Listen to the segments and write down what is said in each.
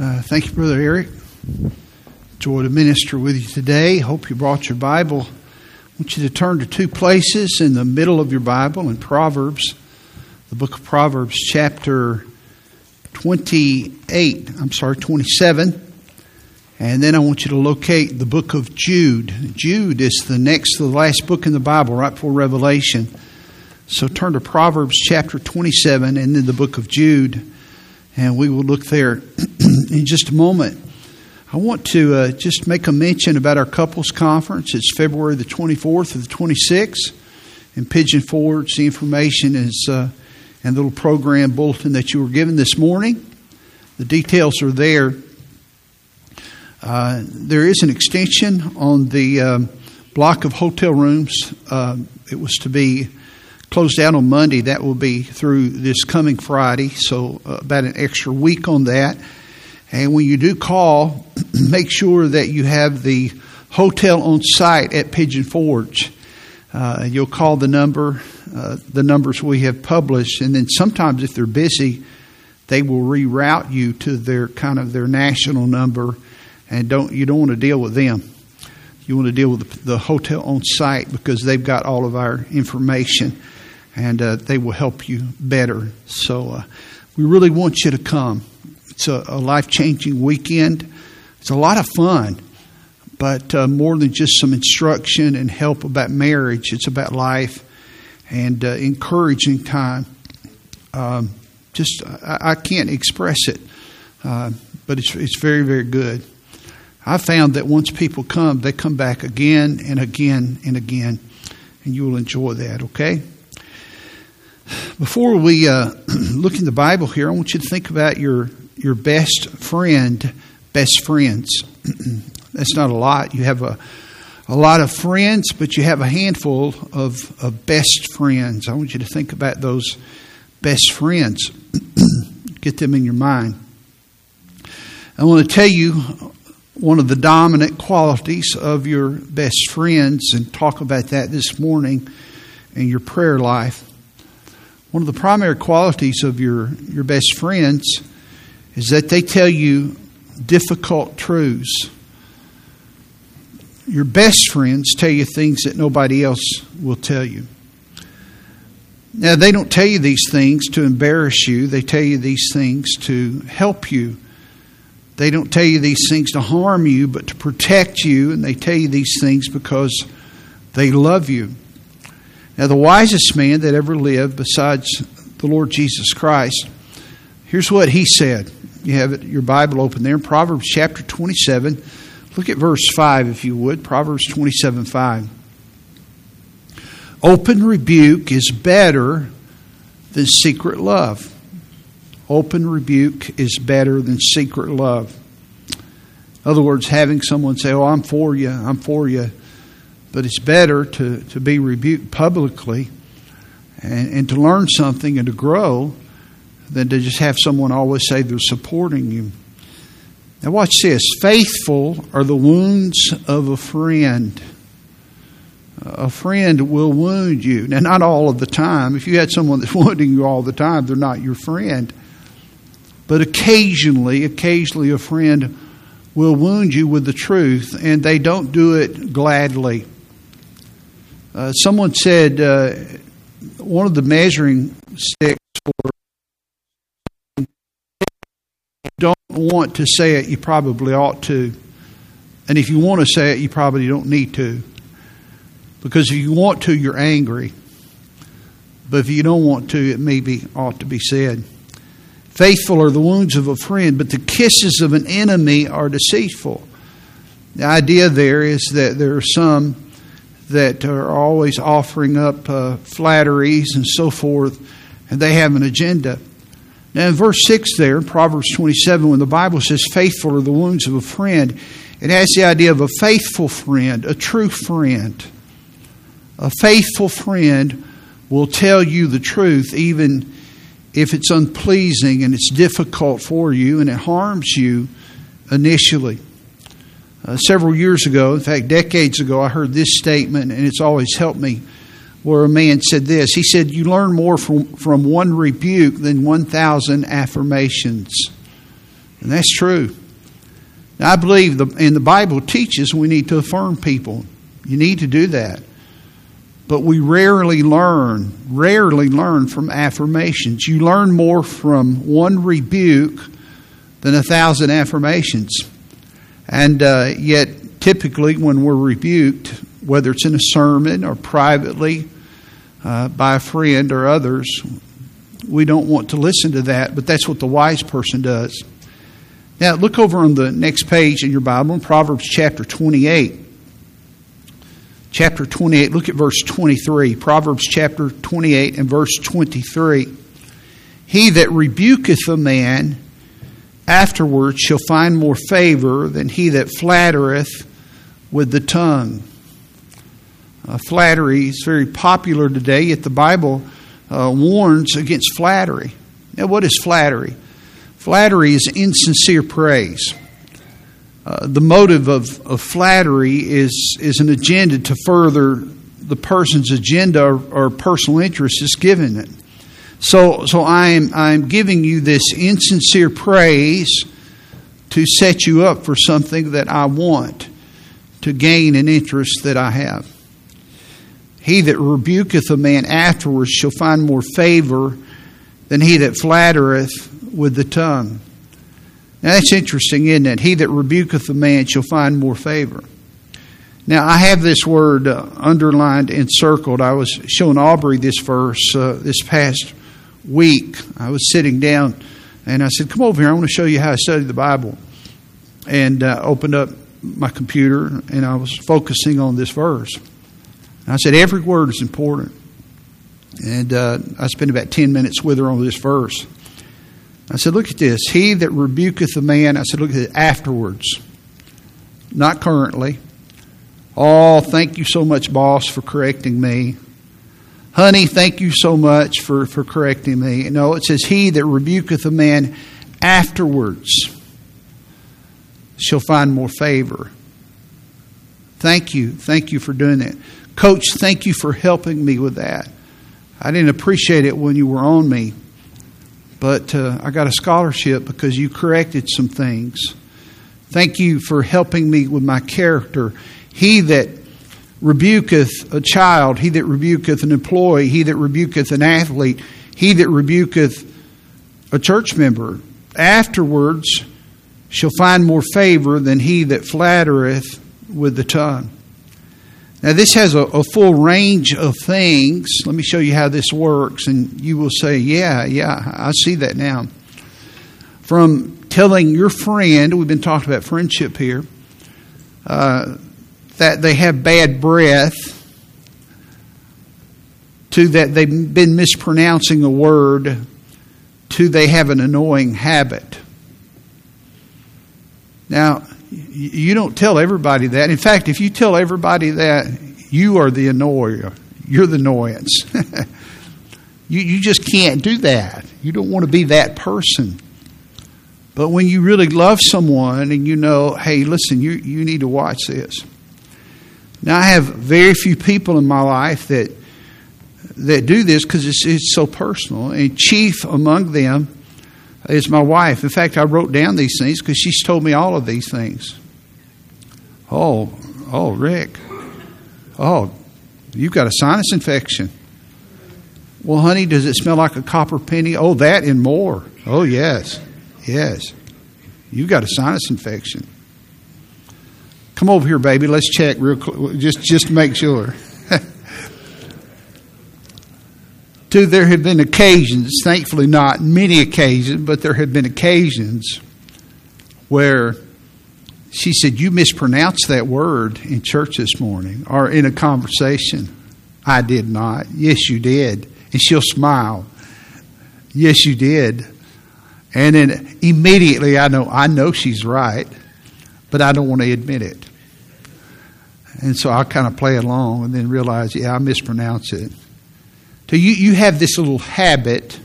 Uh, thank you, Brother Eric. Joy to minister with you today. Hope you brought your Bible. I want you to turn to two places in the middle of your Bible in Proverbs, the book of Proverbs, chapter 28. I'm sorry, 27. And then I want you to locate the book of Jude. Jude is the next, the last book in the Bible, right before Revelation. So turn to Proverbs chapter 27 and then the book of Jude and we will look there in just a moment. I want to uh, just make a mention about our couples conference. It's February the 24th to the 26th in Pigeon Forge. The information is uh, in the little program bulletin that you were given this morning. The details are there. Uh, there is an extension on the um, block of hotel rooms. Uh, it was to be closed down on Monday. That will be through this coming Friday, so uh, about an extra week on that. And when you do call, make sure that you have the hotel on site at Pigeon Forge. Uh, you'll call the number, uh, the numbers we have published, and then sometimes if they're busy, they will reroute you to their kind of their national number, and don't you don't want to deal with them. You want to deal with the, the hotel on site because they've got all of our information and uh, they will help you better. So uh, we really want you to come. It's a, a life changing weekend. It's a lot of fun, but uh, more than just some instruction and help about marriage, it's about life and uh, encouraging time. Um, just I, I, can't express it, uh, but it's it's very very good. I found that once people come, they come back again and again and again, and you will enjoy that. Okay. Before we uh, look in the Bible here, I want you to think about your your best friend, best friends. That's not a lot. You have a a lot of friends, but you have a handful of, of best friends. I want you to think about those best friends. Get them in your mind. I want to tell you one of the dominant qualities of your best friends and talk about that this morning in your prayer life. One of the primary qualities of your, your best friends is that they tell you difficult truths. Your best friends tell you things that nobody else will tell you. Now, they don't tell you these things to embarrass you, they tell you these things to help you. They don't tell you these things to harm you, but to protect you, and they tell you these things because they love you. Now, the wisest man that ever lived, besides the Lord Jesus Christ, here's what he said. You have it, your Bible open there in Proverbs chapter 27. Look at verse 5, if you would. Proverbs 27 5. Open rebuke is better than secret love. Open rebuke is better than secret love. In other words, having someone say, Oh, I'm for you, I'm for you, but it's better to, to be rebuked publicly and, and to learn something and to grow than to just have someone always say they're supporting you. Now, watch this. Faithful are the wounds of a friend. A friend will wound you. Now, not all of the time. If you had someone that's wounding you all the time, they're not your friend. But occasionally, occasionally, a friend will wound you with the truth, and they don't do it gladly. Uh, someone said uh, one of the measuring sticks for don't want to say it, you probably ought to. And if you want to say it, you probably don't need to. Because if you want to, you're angry. But if you don't want to, it maybe ought to be said. Faithful are the wounds of a friend, but the kisses of an enemy are deceitful. The idea there is that there are some that are always offering up uh, flatteries and so forth, and they have an agenda. Now, in verse 6 there, in Proverbs 27, when the Bible says, Faithful are the wounds of a friend, it has the idea of a faithful friend, a true friend. A faithful friend will tell you the truth, even if it's unpleasing and it's difficult for you and it harms you initially. Uh, several years ago, in fact, decades ago, I heard this statement, and it's always helped me. Where a man said this He said, You learn more from, from one rebuke than 1,000 affirmations. And that's true. I believe the, and the Bible teaches we need to affirm people. You need to do that. But we rarely learn, rarely learn from affirmations. You learn more from one rebuke than a thousand affirmations. And uh, yet, typically, when we're rebuked, whether it's in a sermon or privately uh, by a friend or others, we don't want to listen to that, but that's what the wise person does. Now, look over on the next page in your Bible, in Proverbs chapter 28. Chapter 28, look at verse 23. Proverbs chapter 28 and verse 23. He that rebuketh a man afterwards shall find more favor than he that flattereth with the tongue. Uh, flattery is very popular today, yet the Bible uh, warns against flattery. Now, what is flattery? Flattery is insincere praise. Uh, the motive of, of flattery is, is an agenda to further the person's agenda or, or personal interest is given it. So, so I'm, I'm giving you this insincere praise to set you up for something that I want, to gain an interest that I have. He that rebuketh a man afterwards shall find more favor than he that flattereth with the tongue. Now that's interesting, isn't it? He that rebuketh a man shall find more favor. Now I have this word uh, underlined and circled. I was showing Aubrey this verse uh, this past week. I was sitting down and I said, Come over here, I want to show you how I study the Bible. And uh, opened up my computer and I was focusing on this verse. And I said, Every word is important. And uh, I spent about 10 minutes with her on this verse. I said, Look at this. He that rebuketh a man, I said, Look at it afterwards, not currently. Oh, thank you so much, boss, for correcting me. Honey, thank you so much for, for correcting me. No, it says, He that rebuketh a man afterwards shall find more favor. Thank you. Thank you for doing that. Coach, thank you for helping me with that. I didn't appreciate it when you were on me, but uh, I got a scholarship because you corrected some things. Thank you for helping me with my character. He that rebuketh a child, he that rebuketh an employee, he that rebuketh an athlete, he that rebuketh a church member, afterwards shall find more favor than he that flattereth with the tongue. Now, this has a, a, full range of things. Let me show you how this works, and you will say, Yeah, yeah, I see that now. From telling your friend, we've been talking about friendship here, uh, that they have bad breath, to that they've been mispronouncing a word, to they have an annoying habit. Now, you don't tell everybody that. In fact, if you tell everybody that, you are the annoyer. You're the annoyance. you, you just can't do that. You don't want to be that person. But when you really love someone and you know, hey, listen, you, you need to watch this. Now, I have very few people in my life that that do this because it's, it's so personal. And chief among them is my wife. In fact, I wrote down these things because she's told me all of these things. Oh, oh, Rick. Oh, you've got a sinus infection. Well, honey, does it smell like a copper penny? Oh, that and more. Oh, yes. Yes. You've got a sinus infection. Come over here, baby. Let's check real quick, just, just make sure. Two, there have been occasions, thankfully not many occasions, but there have been occasions where she said, You mispronounced that word in church this morning or in a conversation. I did not. Yes, you did. And she'll smile. Yes, you did. And then immediately I know I know she's right, but I don't want to admit it. And so I kind of play along and then realize, yeah, I mispronounce it. So you, you have this little habit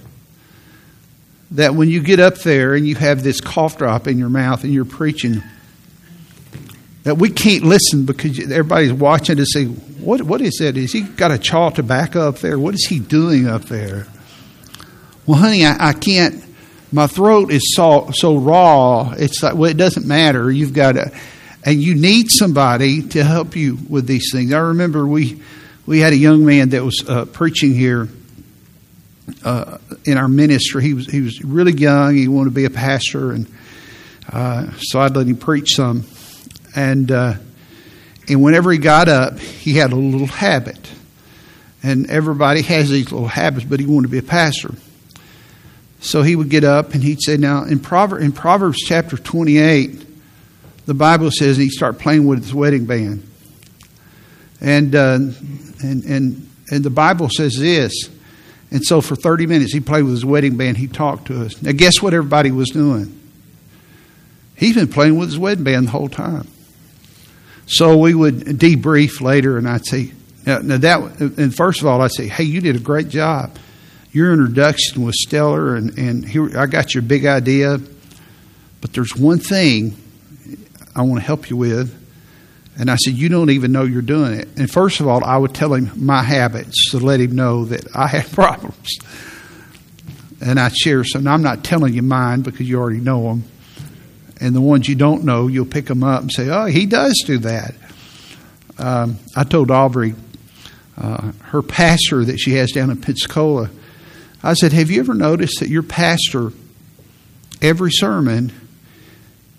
that when you get up there and you have this cough drop in your mouth and you're preaching, that we can't listen because everybody's watching to say, what, what is that? Is he got a chaw tobacco up there? What is he doing up there? Well, honey, I, I can't my throat is so so raw. It's like well, it doesn't matter. You've got to, and you need somebody to help you with these things. I remember we we had a young man that was uh, preaching here uh, in our ministry. He was he was really young. He wanted to be a pastor, and uh, so I'd let him preach some. And uh, and whenever he got up, he had a little habit. And everybody has these little habits, but he wanted to be a pastor. So he would get up and he'd say, Now, in, Proverbs, in Proverbs chapter 28, the Bible says he started playing with his wedding band. And, uh, and, and, and the Bible says this. And so for 30 minutes, he played with his wedding band. He talked to us. Now, guess what everybody was doing? He's been playing with his wedding band the whole time. So we would debrief later, and I'd say, now, now that, and first of all, I'd say, hey, you did a great job your introduction was stellar, and, and here I got your big idea. But there's one thing I want to help you with. And I said, You don't even know you're doing it. And first of all, I would tell him my habits to let him know that I have problems. And I'd share some. I'm not telling you mine because you already know them. And the ones you don't know, you'll pick them up and say, Oh, he does do that. Um, I told Aubrey, uh, her pastor that she has down in Pensacola, I said, Have you ever noticed that your pastor, every sermon,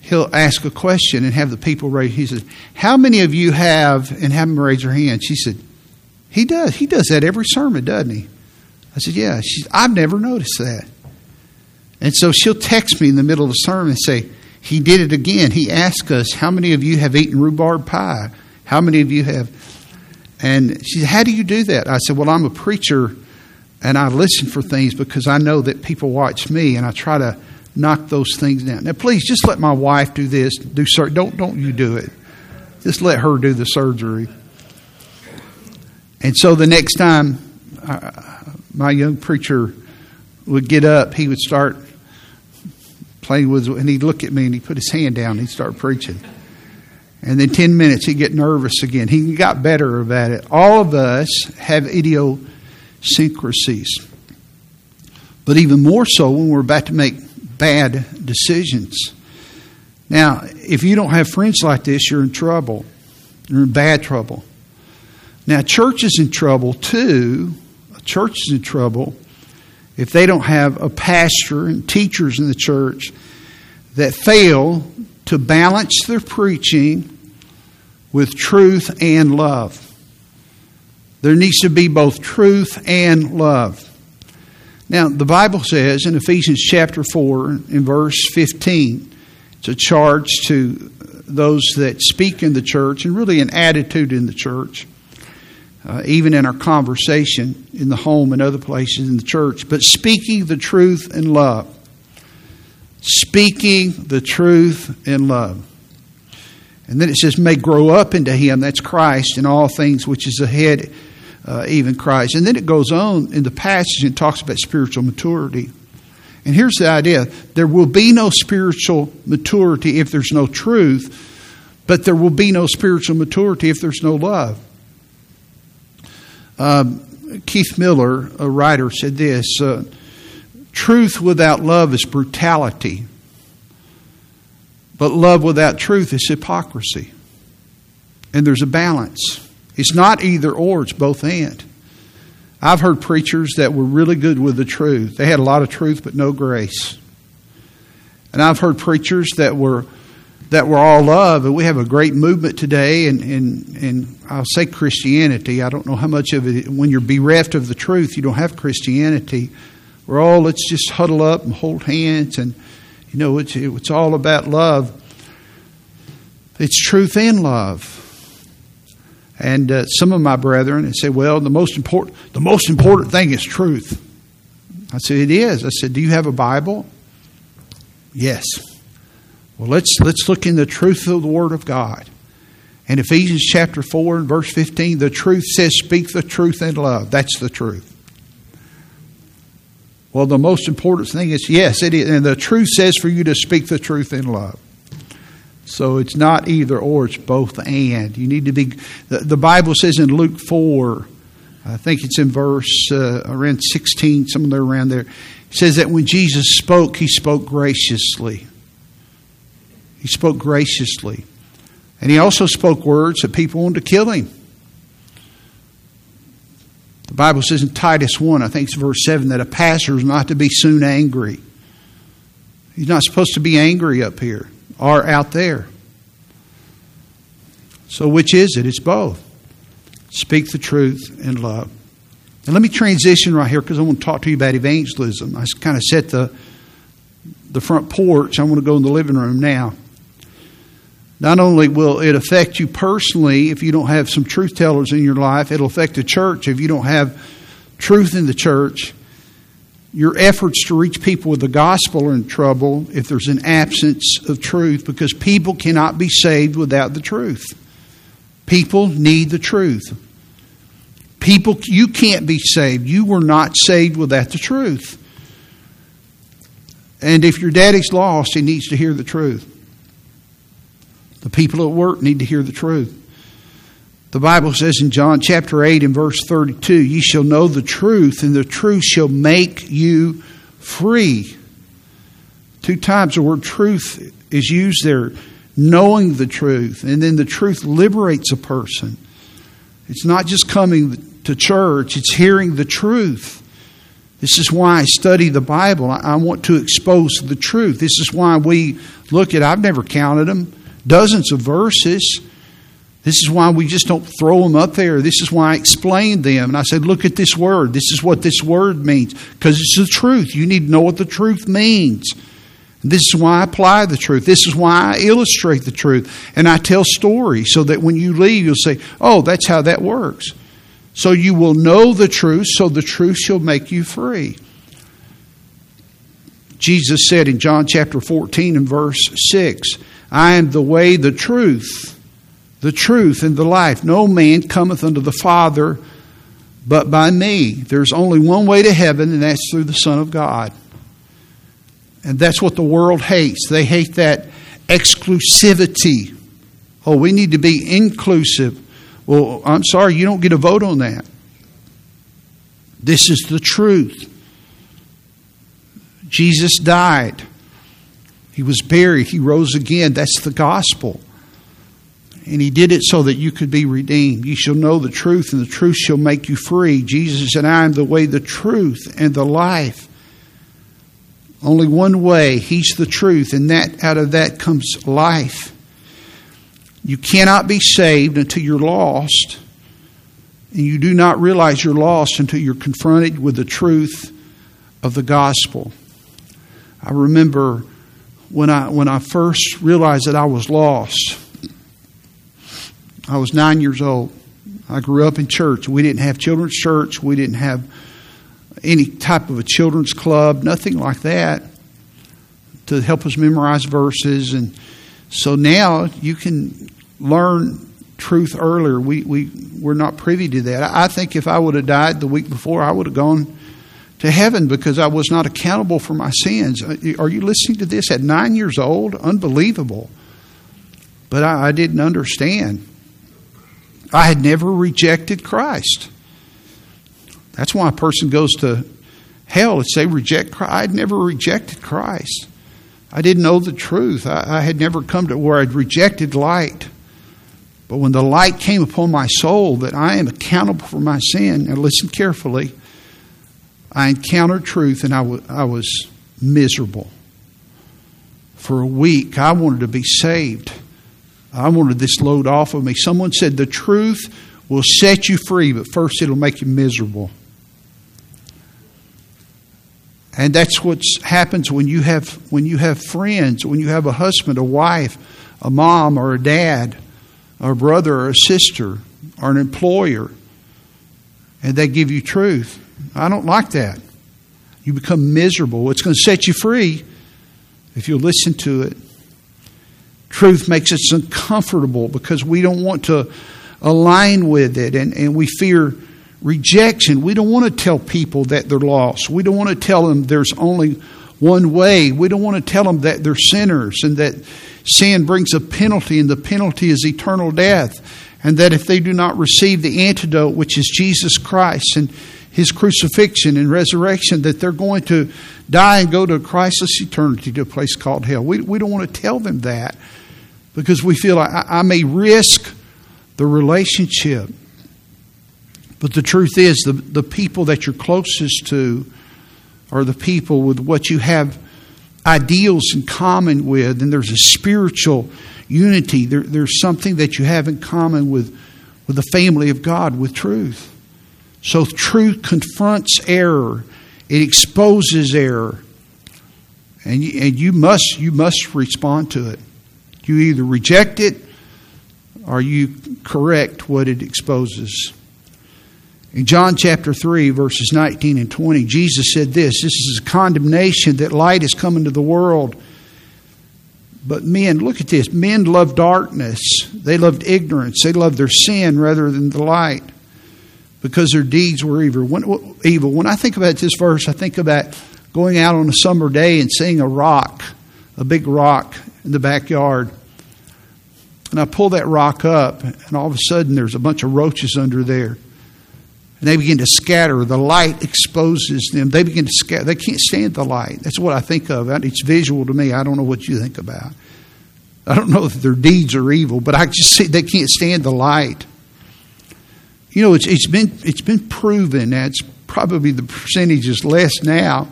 he'll ask a question and have the people raise. He said, How many of you have, and have them raise their hand? She said, He does. He does that every sermon, doesn't he? I said, Yeah. She said, I've never noticed that. And so she'll text me in the middle of the sermon and say, He did it again. He asked us, How many of you have eaten rhubarb pie? How many of you have? And she said, How do you do that? I said, Well, I'm a preacher and I listen for things because I know that people watch me, and I try to knock those things down. Now, please just let my wife do this. Do sur- don't don't you do it. Just let her do the surgery. And so the next time uh, my young preacher would get up, he would start playing with, and he'd look at me and he'd put his hand down and he'd start preaching. And then 10 minutes, he'd get nervous again. He got better about it. All of us have idiosyncrasies. But even more so when we're about to make bad decisions. Now, if you don't have friends like this, you're in trouble. You're in bad trouble. Now, church is in trouble too. Church is in trouble if they don't have a pastor and teachers in the church that fail to balance their preaching with truth and love. There needs to be both truth and love. Now, the Bible says in Ephesians chapter 4, in verse 15, it's a charge to those that speak in the church and really an attitude in the church, uh, even in our conversation in the home and other places in the church. But speaking the truth in love. Speaking the truth in love. And then it says, may grow up into him, that's Christ, in all things which is ahead uh, even Christ. And then it goes on in the passage and talks about spiritual maturity. And here's the idea there will be no spiritual maturity if there's no truth, but there will be no spiritual maturity if there's no love. Um, Keith Miller, a writer, said this uh, Truth without love is brutality, but love without truth is hypocrisy. And there's a balance. It's not either or, it's both and. I've heard preachers that were really good with the truth. They had a lot of truth but no grace. And I've heard preachers that were that were all love, and we have a great movement today, and, and, and I'll say Christianity. I don't know how much of it, when you're bereft of the truth, you don't have Christianity. We're all, let's just huddle up and hold hands, and, you know, it's, it's all about love. It's truth and love. And uh, some of my brethren and say, "Well, the most important the most important thing is truth." I said, "It is." I said, "Do you have a Bible?" Yes. Well, let's let's look in the truth of the Word of God. And Ephesians chapter four and verse fifteen, the truth says, "Speak the truth in love." That's the truth. Well, the most important thing is yes, it is, and the truth says for you to speak the truth in love. So it's not either or, it's both and. You need to be, the, the Bible says in Luke 4, I think it's in verse uh, around 16, somewhere around there, says that when Jesus spoke, he spoke graciously. He spoke graciously. And he also spoke words that people wanted to kill him. The Bible says in Titus 1, I think it's verse 7, that a pastor is not to be soon angry. He's not supposed to be angry up here or out there. So, which is it? It's both. Speak the truth in love. And let me transition right here because I want to talk to you about evangelism. I kind of set the, the front porch. I want to go in the living room now. Not only will it affect you personally if you don't have some truth tellers in your life, it'll affect the church if you don't have truth in the church. Your efforts to reach people with the gospel are in trouble if there's an absence of truth because people cannot be saved without the truth. People need the truth. People, you can't be saved. You were not saved without the truth. And if your daddy's lost, he needs to hear the truth. The people at work need to hear the truth. The Bible says in John chapter 8 and verse 32 Ye shall know the truth, and the truth shall make you free. Two times the word truth is used there, knowing the truth, and then the truth liberates a person. It's not just coming to church, it's hearing the truth. This is why I study the Bible. I want to expose the truth. This is why we look at, I've never counted them, dozens of verses. This is why we just don't throw them up there. This is why I explained them. And I said, look at this word. This is what this word means. Because it's the truth. You need to know what the truth means. This is why I apply the truth. This is why I illustrate the truth. And I tell stories so that when you leave, you'll say, oh, that's how that works. So you will know the truth, so the truth shall make you free. Jesus said in John chapter 14 and verse 6, I am the way, the truth, the truth, and the life. No man cometh unto the Father but by me. There's only one way to heaven, and that's through the Son of God. And that's what the world hates. They hate that exclusivity. Oh, we need to be inclusive. Well, I'm sorry, you don't get a vote on that. This is the truth. Jesus died. He was buried. He rose again. That's the gospel. And he did it so that you could be redeemed. You shall know the truth, and the truth shall make you free. Jesus said, I am the way, the truth, and the life. Only one way. He's the truth, and that out of that comes life. You cannot be saved until you're lost. And you do not realize you're lost until you're confronted with the truth of the gospel. I remember when I when I first realized that I was lost. I was nine years old. I grew up in church. We didn't have children's church. We didn't have any type of a children's club, nothing like that to help us memorize verses. And so now you can learn truth earlier. We, we, we're not privy to that. I think if I would have died the week before, I would have gone to heaven because I was not accountable for my sins. Are you listening to this at nine years old? Unbelievable. But I, I didn't understand. I had never rejected Christ. That's why a person goes to hell if they reject Christ. I'd never rejected Christ. I didn't know the truth. I, I had never come to where I'd rejected light. But when the light came upon my soul that I am accountable for my sin, and listen carefully, I encountered truth and I, w- I was miserable. For a week, I wanted to be saved. I wanted this load off of me. Someone said, The truth will set you free, but first it'll make you miserable. And that's what happens when you have when you have friends, when you have a husband, a wife, a mom or a dad, or a brother or a sister, or an employer, and they give you truth. I don't like that. You become miserable. It's going to set you free if you listen to it. Truth makes us uncomfortable because we don't want to align with it and, and we fear rejection. We don't want to tell people that they're lost. We don't want to tell them there's only one way. We don't want to tell them that they're sinners and that sin brings a penalty and the penalty is eternal death. And that if they do not receive the antidote, which is Jesus Christ and his crucifixion and resurrection, that they're going to die and go to a Christless eternity to a place called hell. We, we don't want to tell them that because we feel I, I may risk the relationship. But the truth is, the, the people that you're closest to are the people with what you have ideals in common with, and there's a spiritual unity. There, there's something that you have in common with, with the family of God, with truth. So truth confronts error, it exposes error. And you, and you must you must respond to it. You either reject it or you correct what it exposes. In John chapter 3, verses 19 and 20, Jesus said this This is a condemnation that light has come into the world. But men, look at this men love darkness. They loved ignorance. They loved their sin rather than the light because their deeds were evil. When, I think about this verse, I think about going out on a summer day and seeing a rock, a big rock in the backyard. And I pull that rock up, and all of a sudden there's a bunch of roaches under there. And they begin to scatter. The light exposes them. They begin to scatter. They can't stand the light. That's what I think of. It's visual to me. I don't know what you think about. I don't know if their deeds are evil, but I just see they can't stand the light. You know, it's, it's been it's been proven. That's probably the percentage is less now,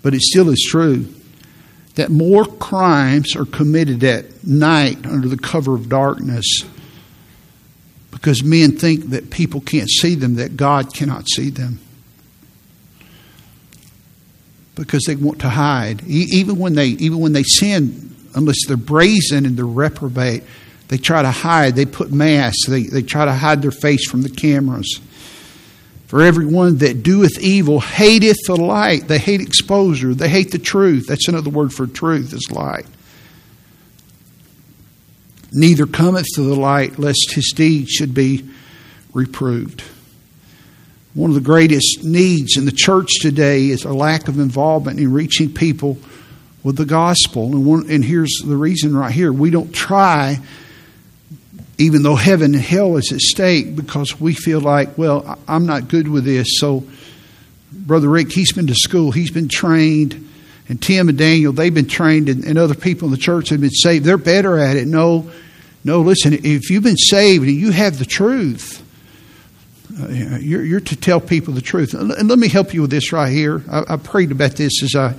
but it still is true that more crimes are committed at night under the cover of darkness because men think that people can't see them, that God cannot see them. Because they want to hide. Even when they even when they sin, unless they're brazen and they're reprobate, they try to hide. They put masks. They, they try to hide their face from the cameras. For everyone that doeth evil hateth the light. They hate exposure. They hate the truth. That's another word for truth, is light. Neither cometh to the light, lest his deeds should be reproved. One of the greatest needs in the church today is a lack of involvement in reaching people with the gospel. And, one, and here's the reason right here we don't try even though heaven and hell is at stake because we feel like, well, I'm not good with this. So, Brother Rick, he's been to school, he's been trained, and Tim and Daniel, they've been trained, and, and other people in the church have been saved. They're better at it. No, no, listen, if you've been saved and you have the truth, uh, you're, you're, to tell people the truth. And let me help you with this right here. I, I prayed about this as I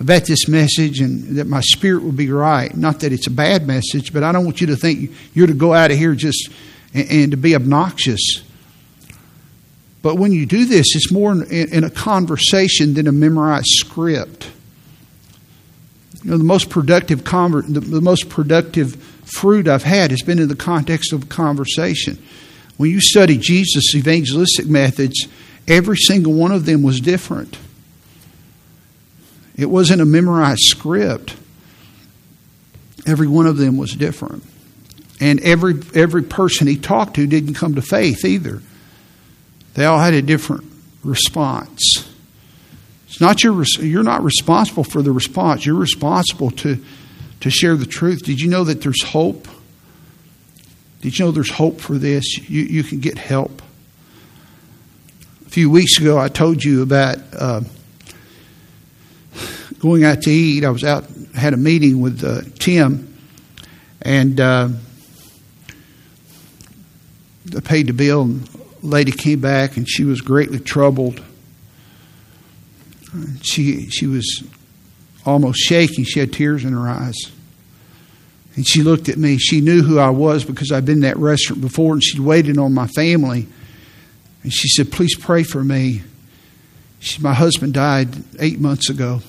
about this message and that my spirit will be right. Not that it's a bad message, but I don't want you to think you're to go out of here just and, and to be obnoxious. But when you do this, it's more in, in a conversation than a memorized script. You know, the most productive conver- the, the most productive fruit I've had has been in the context of conversation. When you study Jesus' evangelistic methods, every single one of them was different. It wasn't a memorized script. Every one of them was different. And every, every person he talked to didn't come to faith either. They all had a different response. It's not your, you're not responsible for the response. You're responsible to, to share the truth. Did you know that there's hope? Did you know there's hope for this? You, you can get help. A few weeks ago, I told you about uh, going out to eat. I was out, had a meeting with uh, Tim, and uh, I paid the bill. And the lady came back, and she was greatly troubled. She she was almost shaking. She had tears in her eyes. And she looked at me. She knew who I was because I'd been in that restaurant before, and she'd waited on my family. And she said, Please pray for me. She, my husband died eight months ago.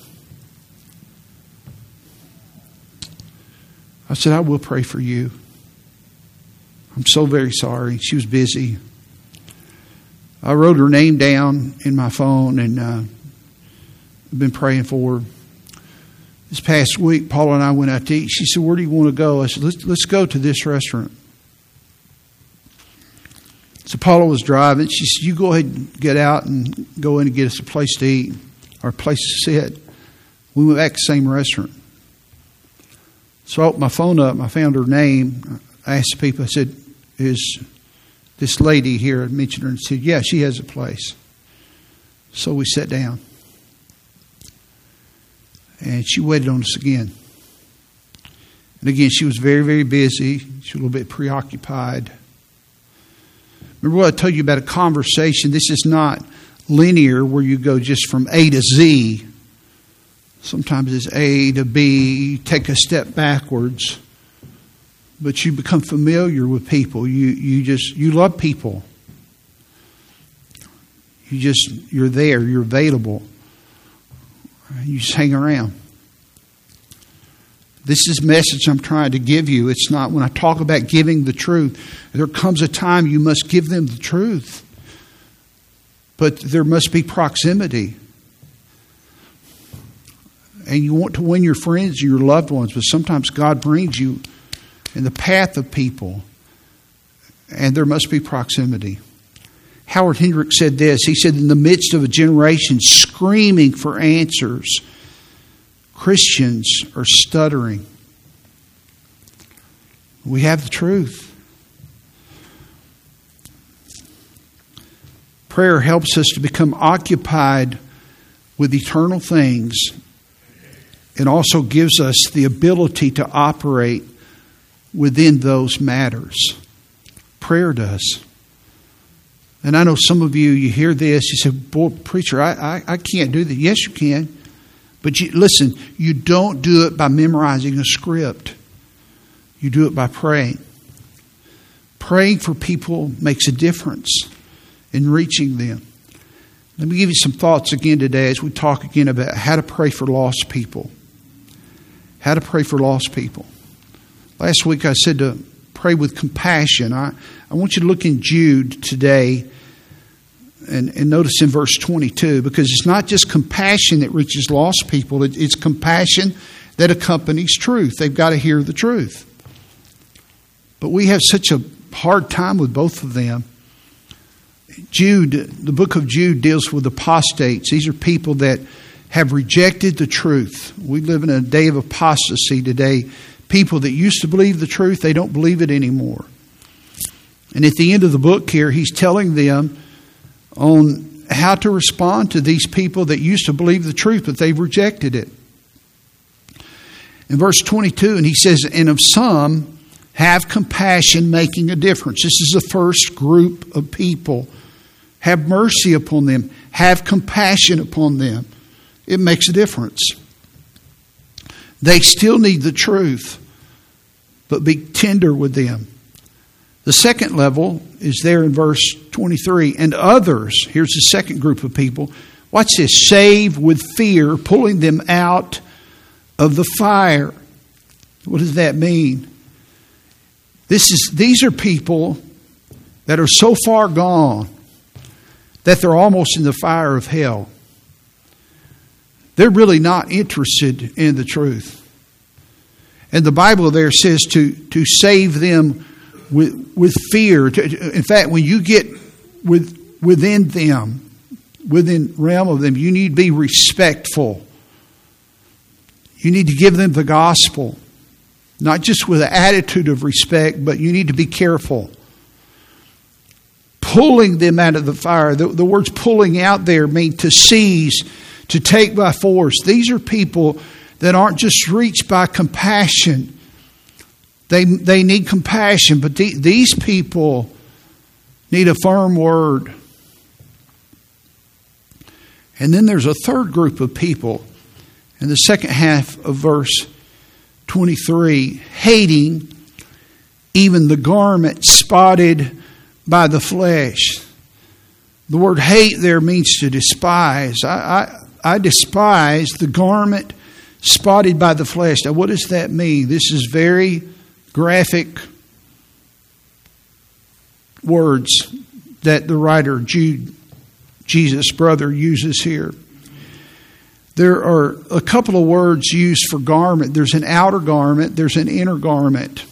I said, I will pray for you. I'm so very sorry. She was busy. I wrote her name down in my phone and uh, I've been praying for her. This past week, Paula and I went out to eat. She said, Where do you want to go? I said, Let's, let's go to this restaurant. So Paula was driving. She said, You go ahead and get out and go in and get us a place to eat or a place to sit. We went back to the same restaurant. So I opened my phone up. I found her name. I asked people, I said, Is this lady here? I mentioned her and said, Yeah, she has a place. So we sat down. And she waited on us again. And again, she was very, very busy. She was a little bit preoccupied. Remember what I told you about a conversation? This is not linear where you go just from A to Z. Sometimes it's A to B, take a step backwards. But you become familiar with people. You, you just, you love people. You just, you're there, you're available. You just hang around. This is message I'm trying to give you. It's not when I talk about giving the truth, there comes a time you must give them the truth. But there must be proximity. And you want to win your friends, and your loved ones, but sometimes God brings you in the path of people, and there must be proximity. Howard Hendrick said this. He said, In the midst of a generation screaming for answers, Christians are stuttering. We have the truth. Prayer helps us to become occupied with eternal things and also gives us the ability to operate within those matters. Prayer does. And I know some of you, you hear this, you say, Boy, preacher, I, I, I can't do that. Yes, you can. But you, listen, you don't do it by memorizing a script, you do it by praying. Praying for people makes a difference in reaching them. Let me give you some thoughts again today as we talk again about how to pray for lost people. How to pray for lost people. Last week I said to pray with compassion. I, I want you to look in Jude today and, and notice in verse 22 because it's not just compassion that reaches lost people, it, it's compassion that accompanies truth. They've got to hear the truth. But we have such a hard time with both of them. Jude, the book of Jude deals with apostates. These are people that have rejected the truth. We live in a day of apostasy today. People that used to believe the truth, they don't believe it anymore. And at the end of the book here, he's telling them on how to respond to these people that used to believe the truth, but they've rejected it. In verse 22, and he says, And of some have compassion, making a difference. This is the first group of people. Have mercy upon them, have compassion upon them. It makes a difference. They still need the truth, but be tender with them. The second level is there in verse 23. And others, here's the second group of people. Watch this save with fear, pulling them out of the fire. What does that mean? This is, these are people that are so far gone that they're almost in the fire of hell. They're really not interested in the truth. And the Bible there says to, to save them with, with fear. In fact, when you get with, within them, within realm of them, you need to be respectful. You need to give them the gospel, not just with an attitude of respect, but you need to be careful. Pulling them out of the fire. The, the words pulling out there mean to seize, to take by force. These are people that aren't just reached by compassion they, they need compassion, but the, these people need a firm word. And then there's a third group of people in the second half of verse 23 hating even the garment spotted by the flesh. The word hate there means to despise. I, I despise the garment spotted by the flesh. Now, what does that mean? This is very graphic words that the writer Jude, Jesus' brother, uses here. There are a couple of words used for garment. There's an outer garment, there's an inner garment.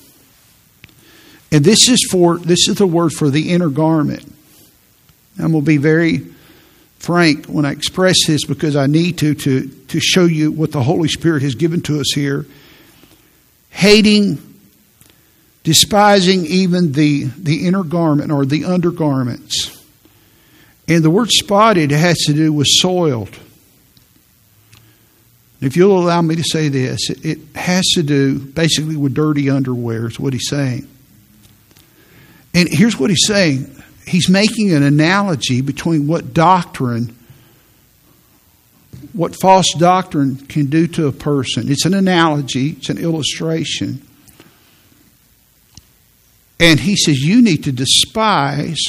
And this is for this is the word for the inner garment. I'm going to be very frank when I express this because I need to to to show you what the Holy Spirit has given to us here. Hating despising even the, the inner garment or the undergarments. And the word spotted has to do with soiled. If you'll allow me to say this, it has to do basically with dirty underwear, is what he's saying. And here's what he's saying he's making an analogy between what doctrine, what false doctrine can do to a person. It's an analogy, it's an illustration. And he says, You need to despise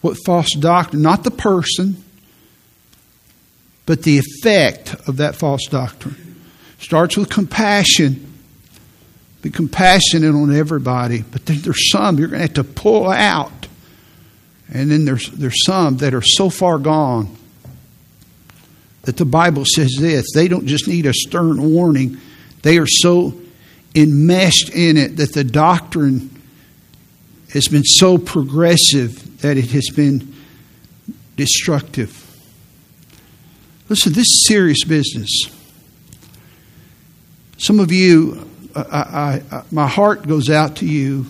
what false doctrine, not the person, but the effect of that false doctrine. Starts with compassion. Be compassionate on everybody, but then there's some you're going to have to pull out. And then there's, there's some that are so far gone that the Bible says this they don't just need a stern warning, they are so enmeshed in it that the doctrine has been so progressive that it has been destructive. Listen, this is serious business. Some of you, I, I, I, my heart goes out to you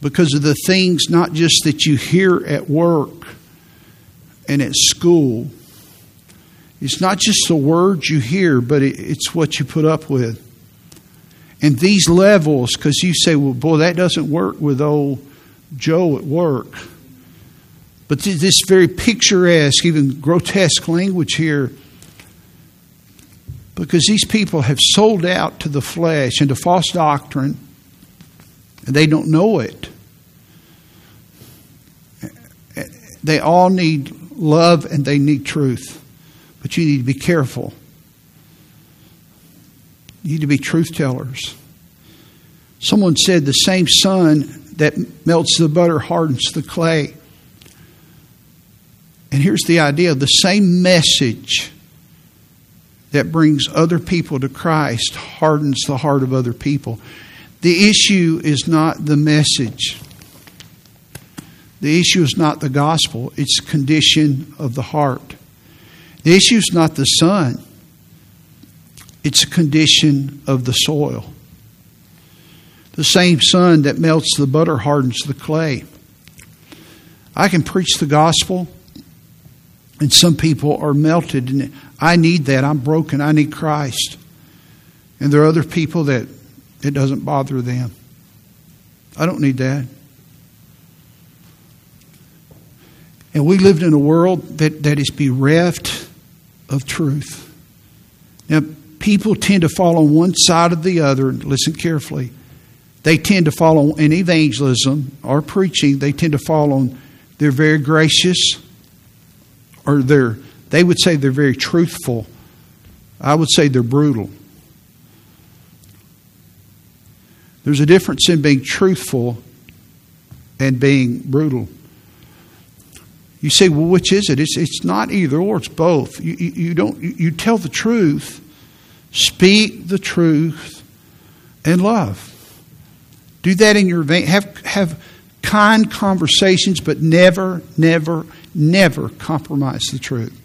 because of the things not just that you hear at work and at school. It's not just the words you hear, but it, it's what you put up with. And these levels, because you say, well, boy, that doesn't work with old Joe at work. But this very picturesque, even grotesque language here, because these people have sold out to the flesh and to false doctrine, and they don't know it. They all need love and they need truth, but you need to be careful. You need to be truth tellers. Someone said the same sun that melts the butter hardens the clay. And here's the idea the same message that brings other people to Christ hardens the heart of other people. The issue is not the message. The issue is not the gospel, it's condition of the heart. The issue is not the sun, it's condition of the soil. The same sun that melts the butter hardens the clay. I can preach the gospel, and some people are melted, and I need that. I'm broken. I need Christ. And there are other people that it doesn't bother them. I don't need that. And we lived in a world that, that is bereft of truth. Now, people tend to fall on one side or the other. Listen carefully. They tend to follow in evangelism or preaching, they tend to fall on they're very gracious or they're they would say they're very truthful. I would say they're brutal. There's a difference in being truthful and being brutal. You say, well, which is it? It's, it's not either or, it's both. You, you, you don't, you, you tell the truth, Speak the truth and love. Do that in your vein. Have, have kind conversations, but never, never, never compromise the truth.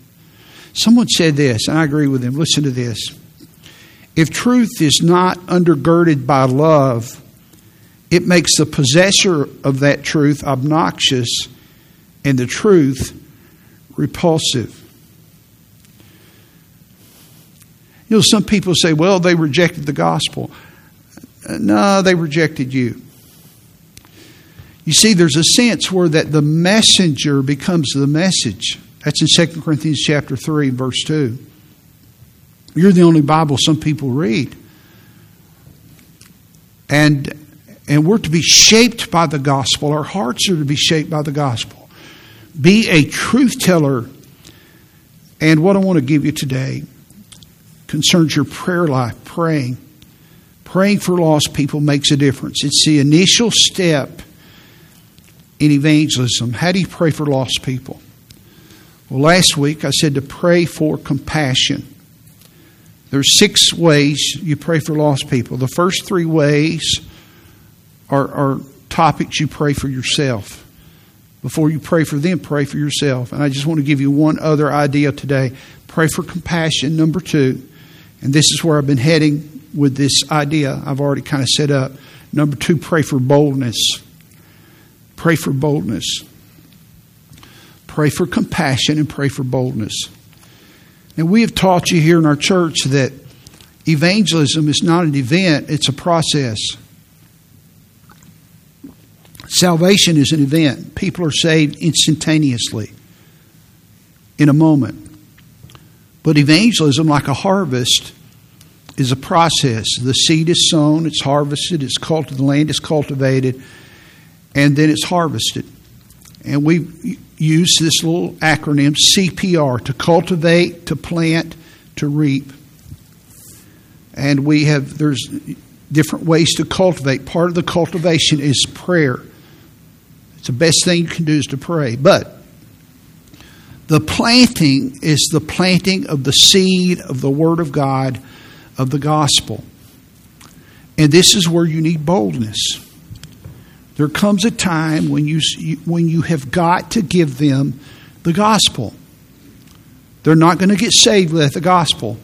Someone said this, and I agree with him. Listen to this. If truth is not undergirded by love, it makes the possessor of that truth obnoxious and the truth repulsive. You know, some people say, well, they rejected the gospel. No, they rejected you. You see, there's a sense where that the messenger becomes the message. That's in 2 Corinthians chapter 3, verse 2. You're the only Bible some people read. And and we're to be shaped by the gospel. Our hearts are to be shaped by the gospel. Be a truth teller. And what I want to give you today concerns your prayer life, praying. Praying for lost people makes a difference. It's the initial step in evangelism. How do you pray for lost people? Well, last week I said to pray for compassion. There's six ways you pray for lost people. The first three ways are, are topics you pray for yourself. Before you pray for them, pray for yourself. And I just want to give you one other idea today. Pray for compassion. Number two, and this is where I've been heading with this idea I've already kind of set up. Number two, pray for boldness. Pray for boldness. pray for compassion, and pray for boldness. And we have taught you here in our church that evangelism is not an event, it's a process. Salvation is an event. People are saved instantaneously, in a moment. But evangelism, like a harvest, is a process. The seed is sown, it's harvested, it's cultivated, the land is cultivated, and then it's harvested. And we use this little acronym CPR to cultivate, to plant, to reap. And we have there's different ways to cultivate. Part of the cultivation is prayer. It's the best thing you can do is to pray. But the planting is the planting of the seed of the Word of God, of the gospel. And this is where you need boldness. There comes a time when you, when you have got to give them the gospel. They're not going to get saved with the gospel.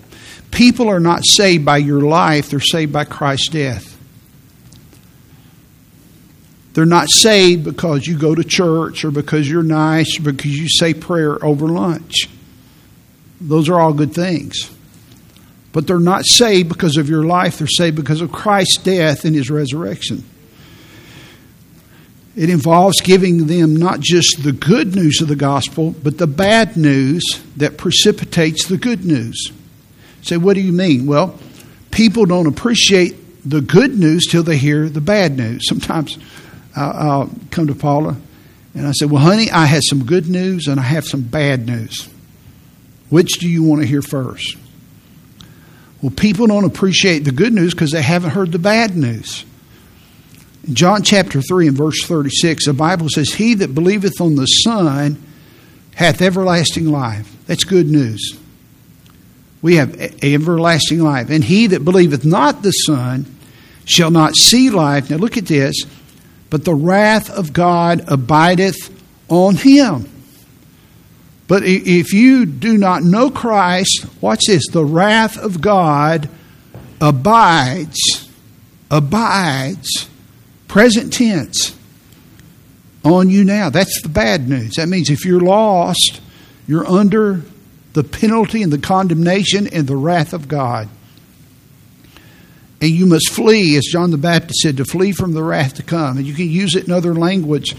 People are not saved by your life, they're saved by Christ's death. They're not saved because you go to church or because you're nice or because you say prayer over lunch. Those are all good things. But they're not saved because of your life, they're saved because of Christ's death and his resurrection. It involves giving them not just the good news of the gospel, but the bad news that precipitates the good news. Say, what do you mean? Well, people don't appreciate the good news till they hear the bad news. Sometimes I'll, come to Paula and I said, Well, honey, I have some good news and I have some bad news. Which do you want to hear first? Well, people don't appreciate the good news because they haven't heard the bad news. John chapter 3 and verse 36, the Bible says, He that believeth on the Son hath everlasting life. That's good news. We have everlasting life. And he that believeth not the Son shall not see life. Now look at this but the wrath of God abideth on him. But if you do not know Christ, watch this the wrath of God abides, abides, present tense, on you now. That's the bad news. That means if you're lost, you're under the penalty and the condemnation and the wrath of God and you must flee, as John the Baptist said, to flee from the wrath to come. And you can use it in other language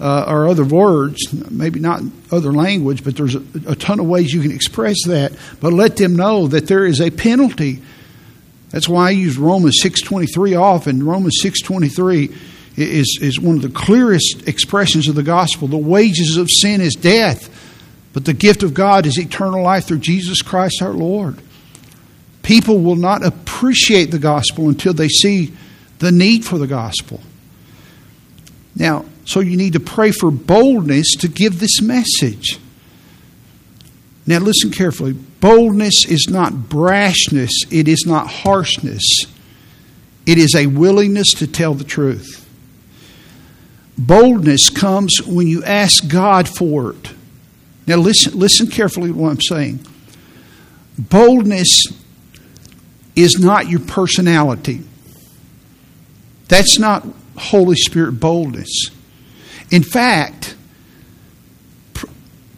uh, or other words, maybe not other language, but there's a, a ton of ways you can express that. But let them know that there is a penalty. That's why I use Romans 6.23 often. Romans 6.23 is, is one of the clearest expressions of the gospel. The wages of sin is death, but the gift of God is eternal life through Jesus Christ our Lord. People will not appreciate the gospel until they see the need for the gospel. Now, so you need to pray for boldness to give this message. Now, listen carefully. Boldness is not brashness, it is not harshness, it is a willingness to tell the truth. Boldness comes when you ask God for it. Now, listen, listen carefully to what I'm saying. Boldness is not your personality. That's not Holy Spirit boldness. In fact,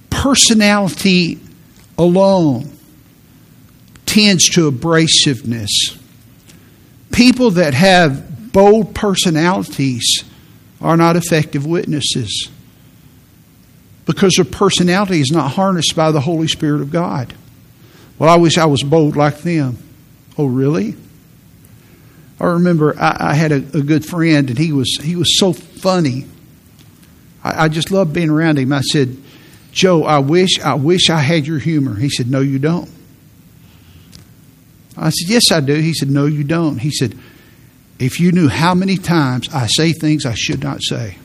personality alone tends to abrasiveness. People that have bold personalities are not effective witnesses because their personality is not harnessed by the Holy Spirit of God. Well, I wish I was bold like them. Oh, really? I remember I, I had a, a, good friend, and he was he was so funny. I, I just loved being around him. I said, "Joe, I wish I wish I had your humor." He said, "No, you don't." I said, "Yes, I do." He said, "No, you don't." He said, "If you knew how many times I say things I should not say."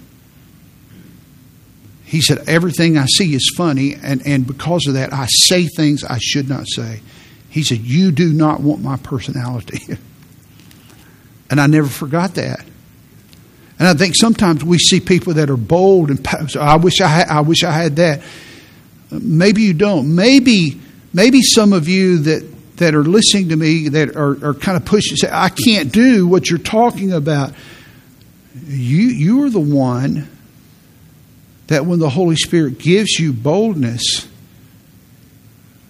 He said, Everything I see is funny, and, and because of that, I say things I should not say. He said, You do not want my personality. and I never forgot that. And I think sometimes we see people that are bold and I wish I had, I wish I had that. Maybe you don't. Maybe maybe some of you that that are listening to me that are, are kind of pushing say I can't do what you're talking about. You you are the one that when the Holy Spirit gives you boldness,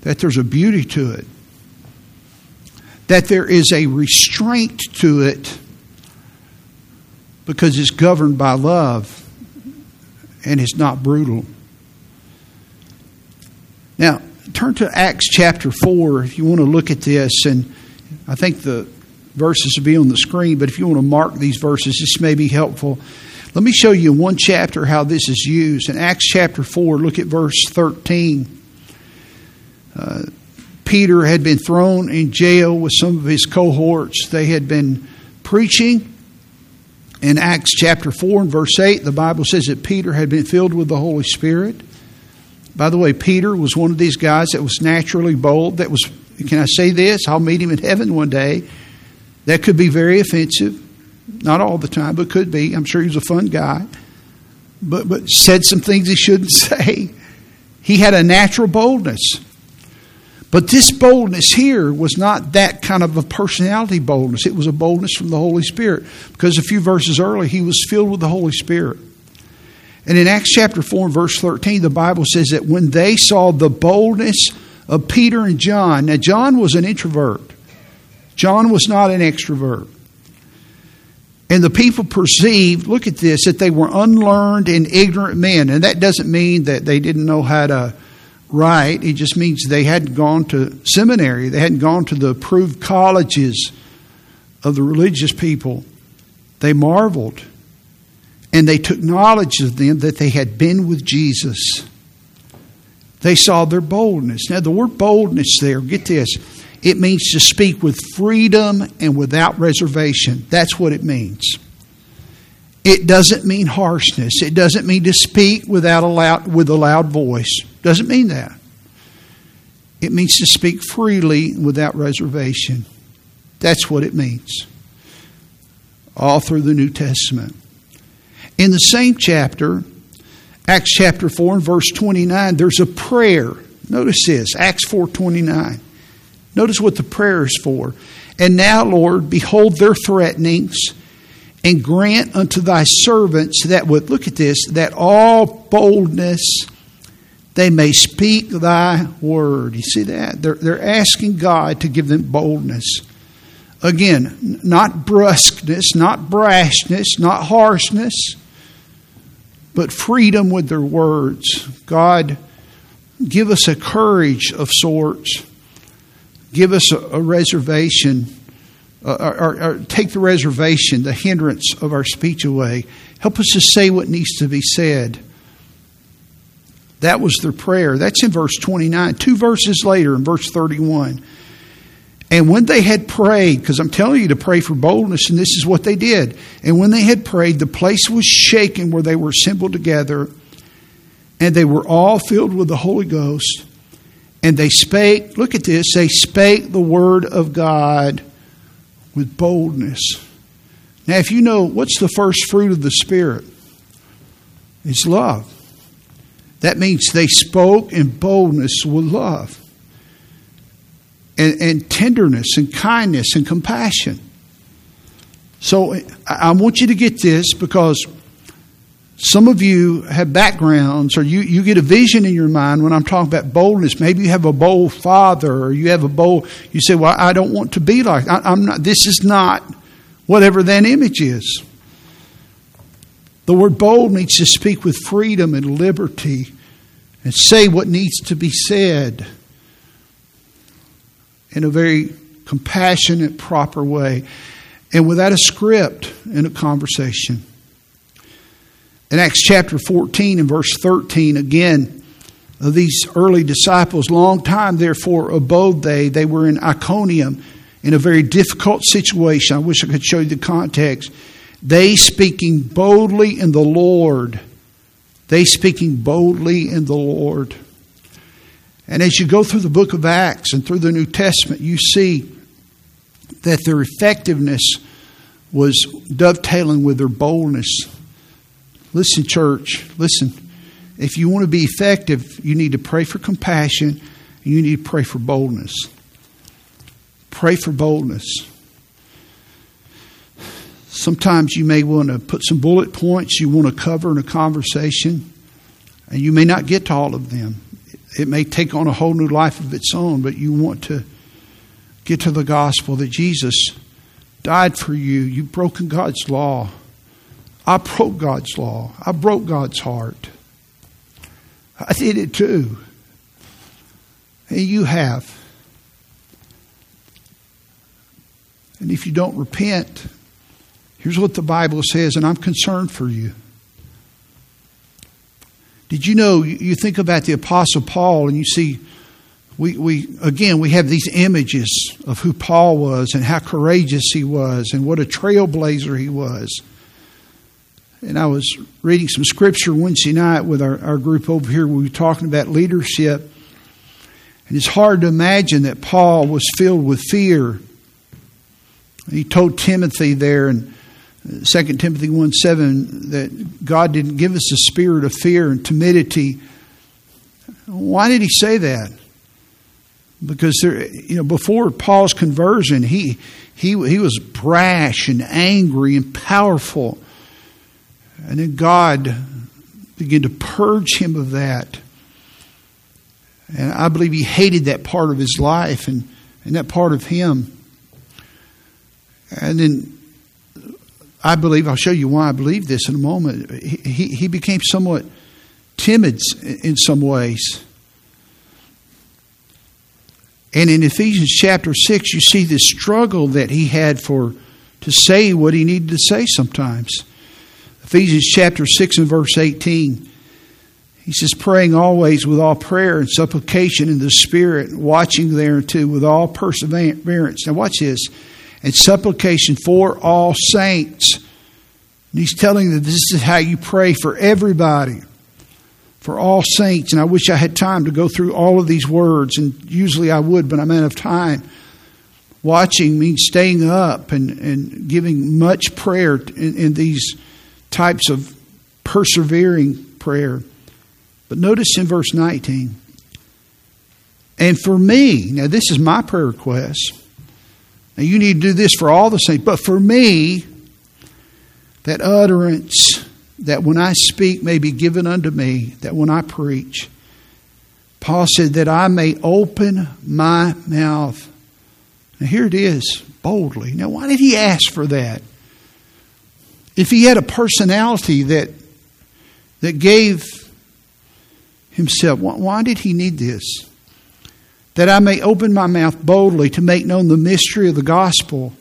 that there's a beauty to it, that there is a restraint to it because it's governed by love and it's not brutal. Now, turn to Acts chapter 4 if you want to look at this, and I think the verses will be on the screen, but if you want to mark these verses, this may be helpful. Let me show you in one chapter how this is used. In Acts chapter 4, look at verse 13. Uh, Peter had been thrown in jail with some of his cohorts. They had been preaching. In Acts chapter 4 and verse 8, the Bible says that Peter had been filled with the Holy Spirit. By the way, Peter was one of these guys that was naturally bold. That was, can I say this? I'll meet him in heaven one day. That could be very offensive. Not all the time, but could be. I'm sure he was a fun guy. But, but said some things he shouldn't say. He had a natural boldness. But this boldness here was not that kind of a personality boldness. It was a boldness from the Holy Spirit. Because a few verses earlier, he was filled with the Holy Spirit. And in Acts chapter 4 and verse 13, the Bible says that when they saw the boldness of Peter and John, now John was an introvert, John was not an extrovert. And the people perceived, look at this, that they were unlearned and ignorant men. And that doesn't mean that they didn't know how to write, it just means they hadn't gone to seminary, they hadn't gone to the approved colleges of the religious people. They marveled and they took knowledge of them that they had been with Jesus. They saw their boldness. Now, the word boldness there, get this, it means to speak with freedom and without reservation. That's what it means. It doesn't mean harshness. It doesn't mean to speak without a loud, with a loud voice. Doesn't mean that. It means to speak freely without reservation. That's what it means. All through the New Testament. In the same chapter, Acts chapter 4 and verse 29, there's a prayer. Notice this, Acts 4:29. Notice what the prayer is for. And now, Lord, behold their threatenings, and grant unto thy servants that would look at this, that all boldness they may speak thy word. You see that? They're, they're asking God to give them boldness. Again, not brusqueness, not brashness, not harshness, but freedom with their words. God, give us a courage of sorts. Give us a, a reservation, uh, or, or, or take the reservation, the hindrance of our speech away. Help us to say what needs to be said. That was their prayer. That's in verse 29. Two verses later, in verse 31. And when they had prayed, because I'm telling you to pray for boldness, and this is what they did. And when they had prayed, the place was shaken where they were assembled together, and they were all filled with the Holy Ghost. And they spake, look at this, they spake the word of God with boldness. Now, if you know what's the first fruit of the Spirit, it's love. That means they spoke in boldness with love and, and tenderness and kindness and compassion. So I want you to get this because some of you have backgrounds or you, you get a vision in your mind when I'm talking about boldness. Maybe you have a bold father or you have a bold, you say, well, I don't want to be like, I, am not, this is not whatever that image is. The word bold means to speak with freedom and liberty and say what needs to be said in a very compassionate, proper way, and without a script in a conversation. In Acts chapter 14 and verse 13, again, these early disciples, long time therefore abode they. They were in Iconium in a very difficult situation. I wish I could show you the context. They speaking boldly in the Lord. They speaking boldly in the Lord. And as you go through the book of Acts and through the New Testament, you see that their effectiveness was dovetailing with their boldness. Listen, church, listen. If you want to be effective, you need to pray for compassion and you need to pray for boldness. Pray for boldness. Sometimes you may want to put some bullet points you want to cover in a conversation. And you may not get to all of them. It may take on a whole new life of its own, but you want to get to the gospel that Jesus died for you. You've broken God's law. I broke God's law. I broke God's heart. I did it too. And you have. And if you don't repent, here's what the Bible says, and I'm concerned for you. Did you know, you think about the Apostle Paul and you see, we, we again, we have these images of who Paul was and how courageous he was and what a trailblazer he was. And I was reading some scripture Wednesday night with our, our group over here. We were talking about leadership. And it's hard to imagine that Paul was filled with fear he told Timothy there in 2 Timothy 1 7 that God didn't give us a spirit of fear and timidity. Why did he say that? Because there, you know, before Paul's conversion, he, he, he was brash and angry and powerful. And then God began to purge him of that. And I believe he hated that part of his life and, and that part of him. And then I believe, I'll show you why I believe this in a moment. He, he became somewhat timid in some ways. And in Ephesians chapter 6, you see this struggle that he had for to say what he needed to say sometimes. Ephesians chapter 6 and verse 18. He says, praying always with all prayer and supplication in the Spirit, watching thereunto with all perseverance. Now, watch this and supplication for all saints. And he's telling them this is how you pray for everybody, for all saints. And I wish I had time to go through all of these words, and usually I would, but I'm out of time. Watching means staying up and, and giving much prayer in, in these types of persevering prayer. But notice in verse 19, and for me, now this is my prayer request now, you need to do this for all the saints. But for me, that utterance that when I speak may be given unto me, that when I preach, Paul said that I may open my mouth. Now, here it is, boldly. Now, why did he ask for that? If he had a personality that, that gave himself, why did he need this? That I may open my mouth boldly to make known the mystery of the gospel,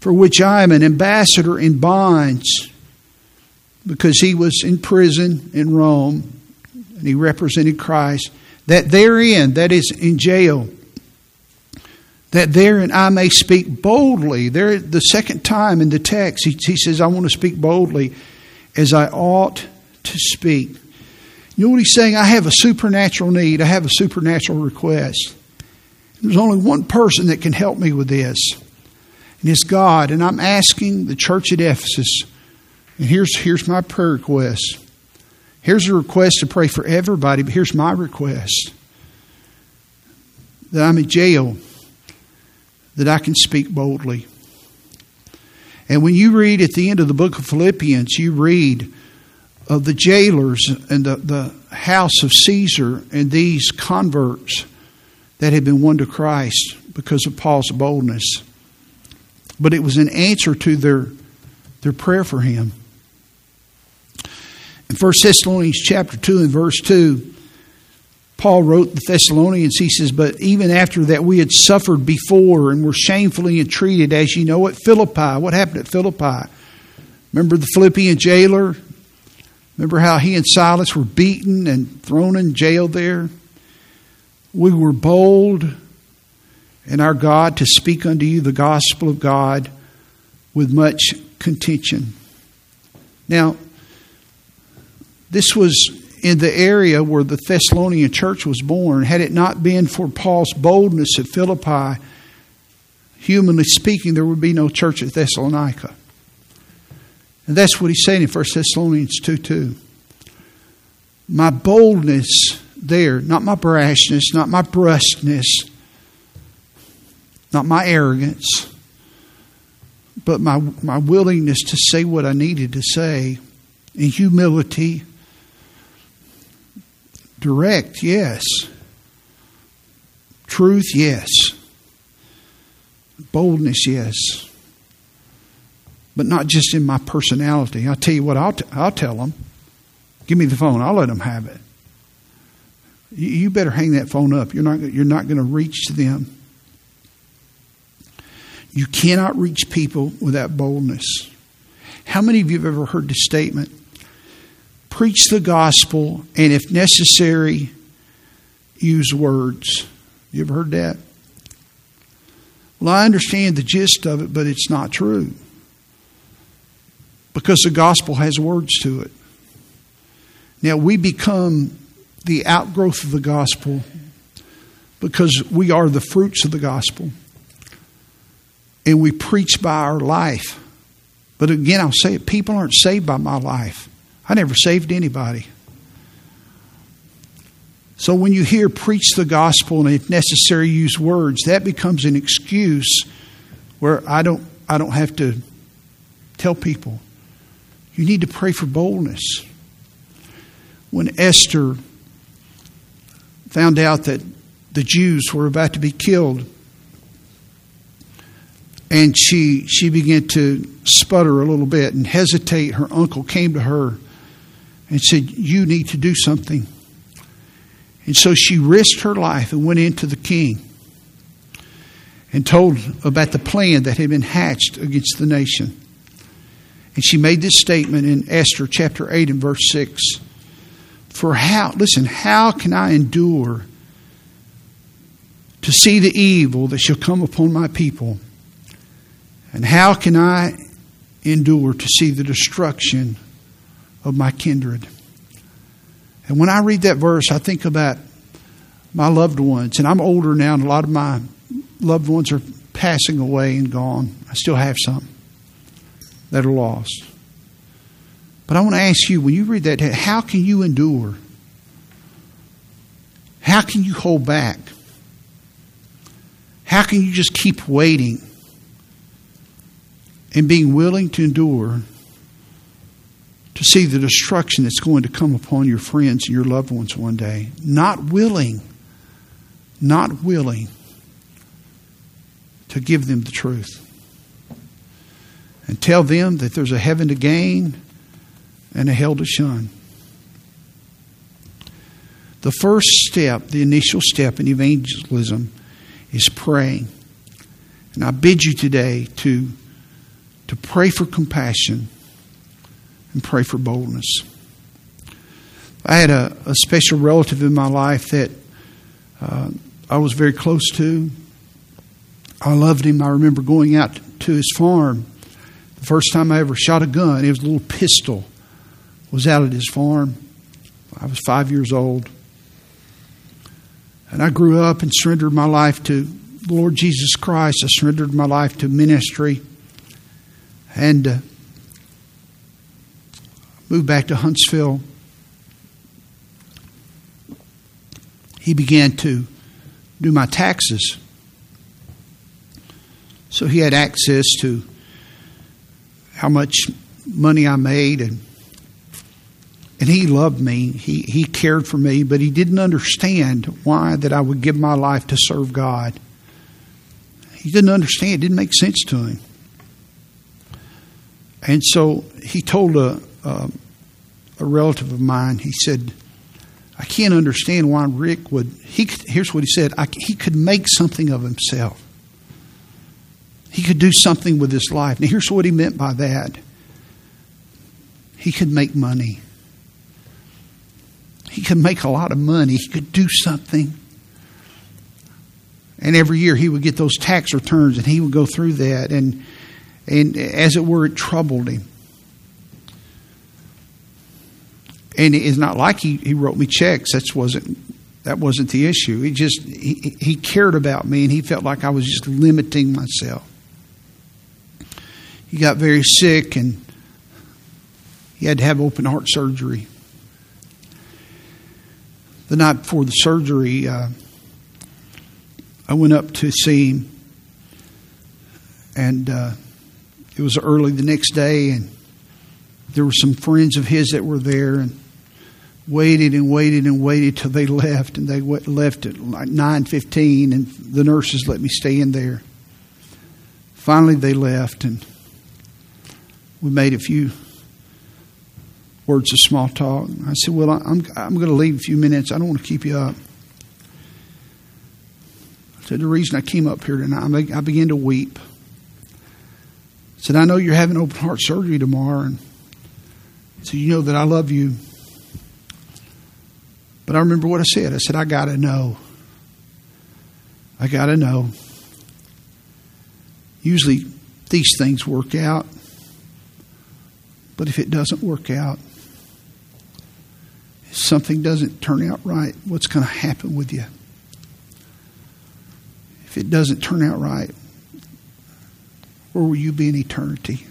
for which I am an ambassador in bonds, because he was in prison in Rome and he represented Christ, that therein, that is in jail, that therein I may speak boldly. There, the second time in the text, he, he says, I want to speak boldly as I ought to speak. You know what he's saying? I have a supernatural need. I have a supernatural request. There's only one person that can help me with this, and it's God. And I'm asking the church at Ephesus, and here's, here's my prayer request. Here's a request to pray for everybody, but here's my request that I'm in jail, that I can speak boldly. And when you read at the end of the book of Philippians, you read of the jailers and the, the house of Caesar and these converts that had been won to Christ because of Paul's boldness. But it was an answer to their, their prayer for him. In 1 Thessalonians chapter 2 and verse 2, Paul wrote the Thessalonians, he says, But even after that we had suffered before and were shamefully entreated, as you know, at Philippi. What happened at Philippi? Remember the Philippian jailer Remember how he and Silas were beaten and thrown in jail there? We were bold in our God to speak unto you the gospel of God with much contention. Now, this was in the area where the Thessalonian church was born. Had it not been for Paul's boldness at Philippi, humanly speaking, there would be no church at Thessalonica. And that's what he's saying in 1 Thessalonians 2 2. My boldness there, not my brashness, not my brusqueness, not my arrogance, but my, my willingness to say what I needed to say in humility Direct, yes. Truth, yes. Boldness, yes. But not just in my personality. I'll tell you what, I'll, t- I'll tell them. Give me the phone. I'll let them have it. You, you better hang that phone up. You're not, you're not going to reach them. You cannot reach people without boldness. How many of you have ever heard the statement? Preach the gospel, and if necessary, use words. You ever heard that? Well, I understand the gist of it, but it's not true. Because the gospel has words to it. Now, we become the outgrowth of the gospel because we are the fruits of the gospel. And we preach by our life. But again, I'll say it people aren't saved by my life. I never saved anybody. So when you hear preach the gospel and if necessary use words, that becomes an excuse where I don't I don't have to tell people. You need to pray for boldness. When Esther found out that the Jews were about to be killed, and she she began to sputter a little bit and hesitate. Her uncle came to her and said, "You need to do something." And so she risked her life and went into the king and told about the plan that had been hatched against the nation. And she made this statement in Esther chapter 8 and verse 6. For how, listen, how can I endure to see the evil that shall come upon my people? And how can I endure to see the destruction of my kindred? And when I read that verse, I think about my loved ones. And I'm older now, and a lot of my loved ones are passing away and gone. I still have some that are lost. But I want to ask you when you read that, how can you endure? How can you hold back? How can you just keep waiting and being willing to endure to see the destruction that's going to come upon your friends and your loved ones one day. Not willing, not willing to give them the truth. And tell them that there's a heaven to gain and a hell to shun. The first step, the initial step in evangelism, is praying. And I bid you today to, to pray for compassion and pray for boldness. I had a, a special relative in my life that uh, I was very close to. I loved him. I remember going out to his farm. First time I ever shot a gun, it was a little pistol. Was out at his farm. I was five years old. And I grew up and surrendered my life to the Lord Jesus Christ. I surrendered my life to ministry. And uh, moved back to Huntsville, he began to do my taxes. So he had access to how much money I made and and he loved me. He he cared for me, but he didn't understand why that I would give my life to serve God. He didn't understand. It didn't make sense to him. And so he told a, uh, a relative of mine, he said, I can't understand why Rick would. He here's what he said: I, he could make something of himself. He could do something with his life. Now, here's what he meant by that: he could make money. He could make a lot of money. He could do something. And every year he would get those tax returns, and he would go through that, and and as it were, it troubled him. and it's not like he, he wrote me checks. That wasn't that wasn't the issue. He just he, he cared about me, and he felt like I was just limiting myself. He got very sick, and he had to have open heart surgery. The night before the surgery, uh, I went up to see him, and uh, it was early the next day, and there were some friends of his that were there, and waited and waited and waited till they left, and they left at like nine fifteen, and the nurses let me stay in there. Finally, they left, and we made a few words of small talk. I said, "Well, I'm I'm going to leave a few minutes. I don't want to keep you up." I said, "The reason I came up here tonight, I began to weep." I said, "I know you're having open heart surgery tomorrow, and so you know that I love you." But I remember what I said. I said, I got to know. I got to know. Usually these things work out. But if it doesn't work out, if something doesn't turn out right, what's going to happen with you? If it doesn't turn out right, where will you be in eternity?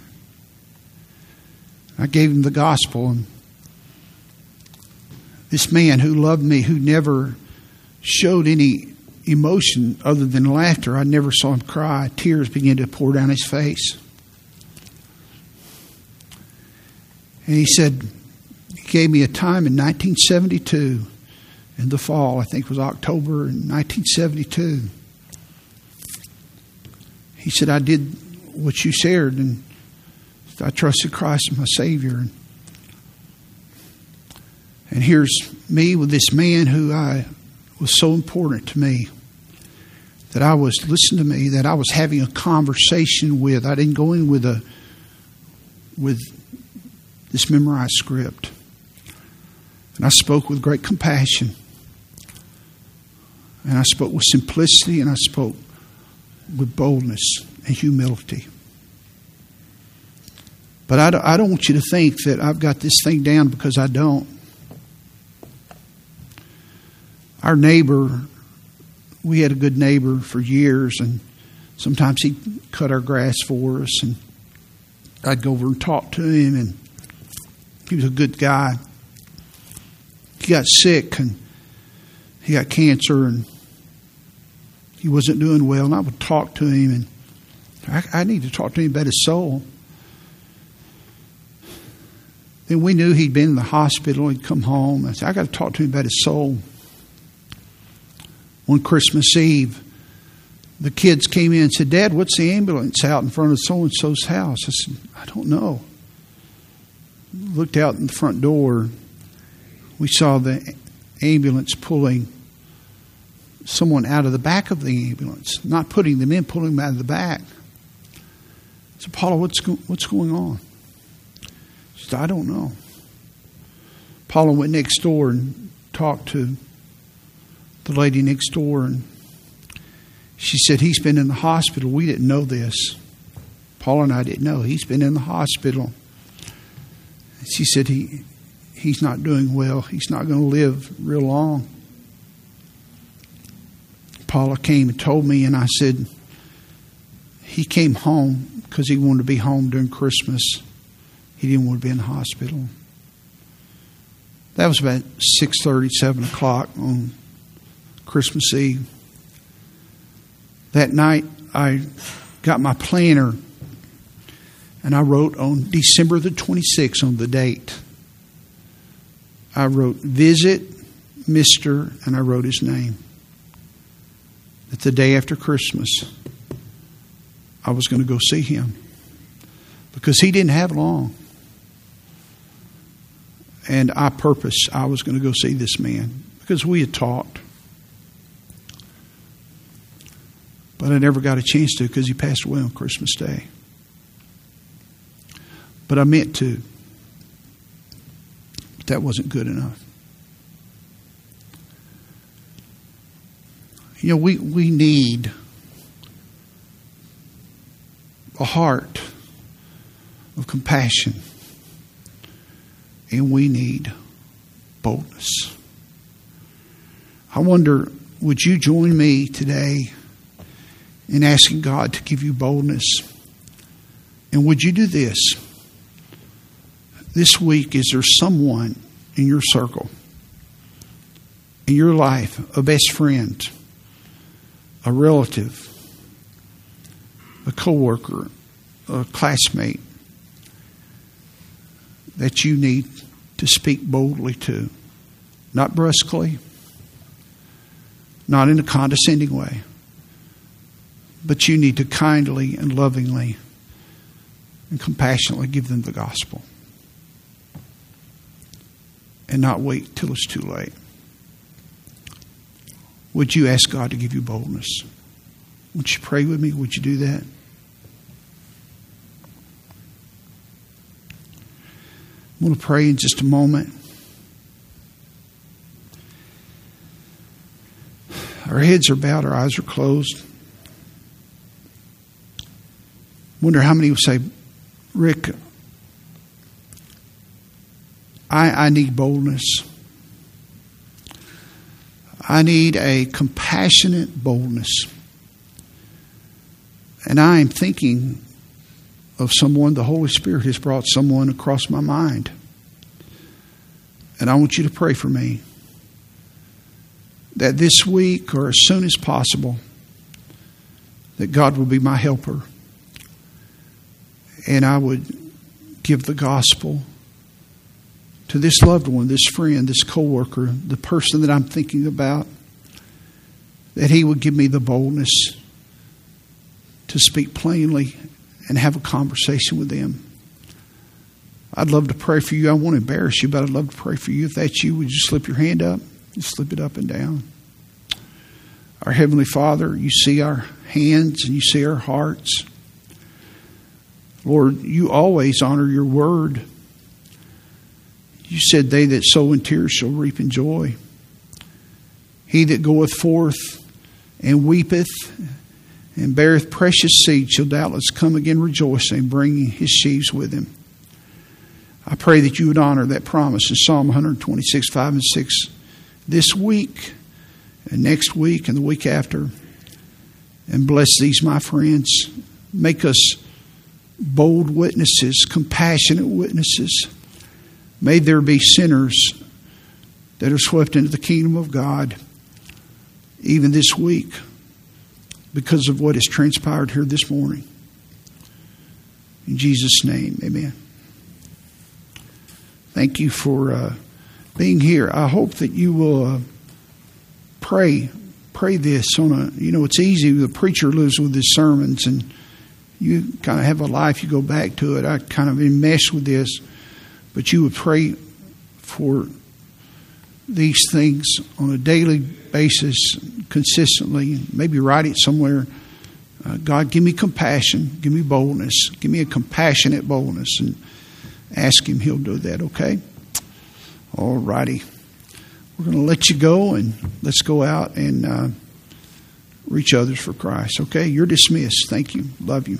I gave him the gospel, and this man who loved me, who never showed any emotion other than laughter, I never saw him cry. Tears began to pour down his face. And he said, he gave me a time in 1972, in the fall, I think it was October in 1972. He said, I did what you shared, and I trusted Christ as my Savior. And here's me with this man who I was so important to me that I was listen to me that I was having a conversation with. I didn't go in with a with this memorized script. And I spoke with great compassion. And I spoke with simplicity and I spoke with boldness and humility. But I don't, I don't want you to think that I've got this thing down because I don't. Our neighbor, we had a good neighbor for years, and sometimes he'd cut our grass for us, and I'd go over and talk to him, and he was a good guy. He got sick, and he got cancer, and he wasn't doing well, and I would talk to him, and I, I need to talk to him about his soul. Then we knew he'd been in the hospital. He'd come home. I said, I got to talk to him about his soul. One Christmas Eve, the kids came in and said, Dad, what's the ambulance out in front of so and so's house? I said, I don't know. Looked out in the front door. We saw the ambulance pulling someone out of the back of the ambulance, not putting them in, pulling them out of the back. Said, Paula, what's, go- what's going on? She said, I don't know. Paula went next door and talked to the lady next door, and she said, He's been in the hospital. We didn't know this. Paula and I didn't know. He's been in the hospital. She said, he, He's not doing well. He's not going to live real long. Paula came and told me, and I said, He came home because he wanted to be home during Christmas. He didn't want to be in the hospital. That was about 6.30, 7 o'clock on Christmas Eve. That night, I got my planner and I wrote on December the 26th on the date. I wrote visit Mr. and I wrote his name. That the day after Christmas, I was going to go see him because he didn't have long. And I purposed I was going to go see this man because we had talked. But I never got a chance to because he passed away on Christmas Day. But I meant to. But that wasn't good enough. You know, we, we need a heart of compassion, and we need boldness. I wonder, would you join me today? in asking God to give you boldness. And would you do this? This week, is there someone in your circle, in your life, a best friend, a relative, a coworker, a classmate that you need to speak boldly to? not brusquely, not in a condescending way, but you need to kindly and lovingly and compassionately give them the gospel and not wait till it's too late. Would you ask God to give you boldness? Would you pray with me? Would you do that? I'm going to pray in just a moment. Our heads are bowed, our eyes are closed. Wonder how many would say, Rick, I, I need boldness. I need a compassionate boldness. And I am thinking of someone, the Holy Spirit has brought someone across my mind. And I want you to pray for me that this week or as soon as possible, that God will be my helper. And I would give the gospel to this loved one, this friend, this coworker, the person that I'm thinking about, that he would give me the boldness to speak plainly and have a conversation with them. I'd love to pray for you. I won't embarrass you, but I'd love to pray for you. If that's you, would you slip your hand up? Just slip it up and down. Our Heavenly Father, you see our hands and you see our hearts. Lord, you always honor your word. You said, They that sow in tears shall reap in joy. He that goeth forth and weepeth and beareth precious seed shall doubtless come again rejoicing, bringing his sheaves with him. I pray that you would honor that promise in Psalm 126, 5 and 6 this week and next week and the week after. And bless these, my friends. Make us bold witnesses, compassionate witnesses. May there be sinners that are swept into the kingdom of God even this week because of what has transpired here this morning. In Jesus' name, amen. Thank you for uh, being here. I hope that you will uh, pray. Pray this on a, you know, it's easy. The preacher lives with his sermons and you kind of have a life, you go back to it. I kind of enmesh with this, but you would pray for these things on a daily basis, consistently, maybe write it somewhere. Uh, God, give me compassion, give me boldness, give me a compassionate boldness, and ask Him, He'll do that, okay? All righty. We're going to let you go and let's go out and uh, reach others for Christ, okay? You're dismissed. Thank you. Love you.